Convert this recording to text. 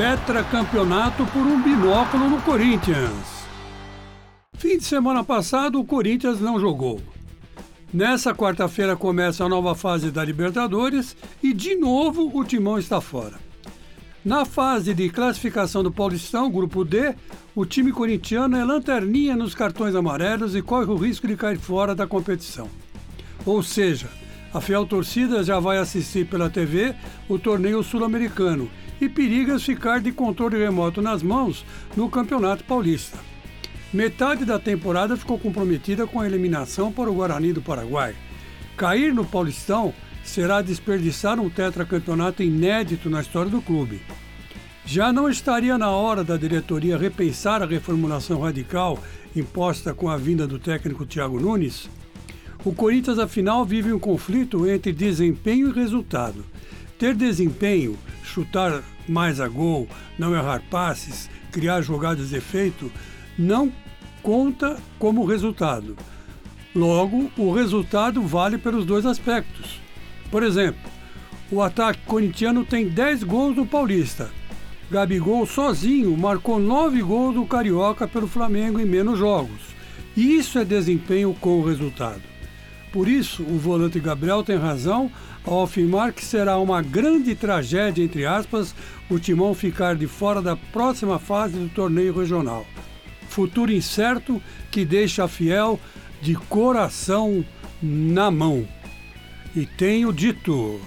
tetracampeonato por um binóculo no Corinthians. Fim de semana passado, o Corinthians não jogou. Nessa quarta-feira começa a nova fase da Libertadores e, de novo, o timão está fora. Na fase de classificação do Paulistão, grupo D, o time corintiano é lanterninha nos cartões amarelos e corre o risco de cair fora da competição. Ou seja, a fiel torcida já vai assistir pela TV o torneio sul-americano e periga ficar de controle remoto nas mãos no Campeonato Paulista. Metade da temporada ficou comprometida com a eliminação para o Guarani do Paraguai. Cair no Paulistão será desperdiçar um tetracampeonato inédito na história do clube. Já não estaria na hora da diretoria repensar a reformulação radical imposta com a vinda do técnico Thiago Nunes? O Corinthians, afinal, vive um conflito entre desempenho e resultado. Ter desempenho, chutar mais a gol, não errar passes, criar jogadas de efeito, não conta como resultado. Logo, o resultado vale pelos dois aspectos. Por exemplo, o ataque corintiano tem 10 gols no Paulista. Gabigol sozinho marcou 9 gols no Carioca pelo Flamengo em menos jogos. Isso é desempenho com resultado. Por isso, o volante Gabriel tem razão ao afirmar que será uma grande tragédia, entre aspas, o Timão ficar de fora da próxima fase do torneio regional. Futuro incerto que deixa a Fiel de coração na mão. E tenho dito.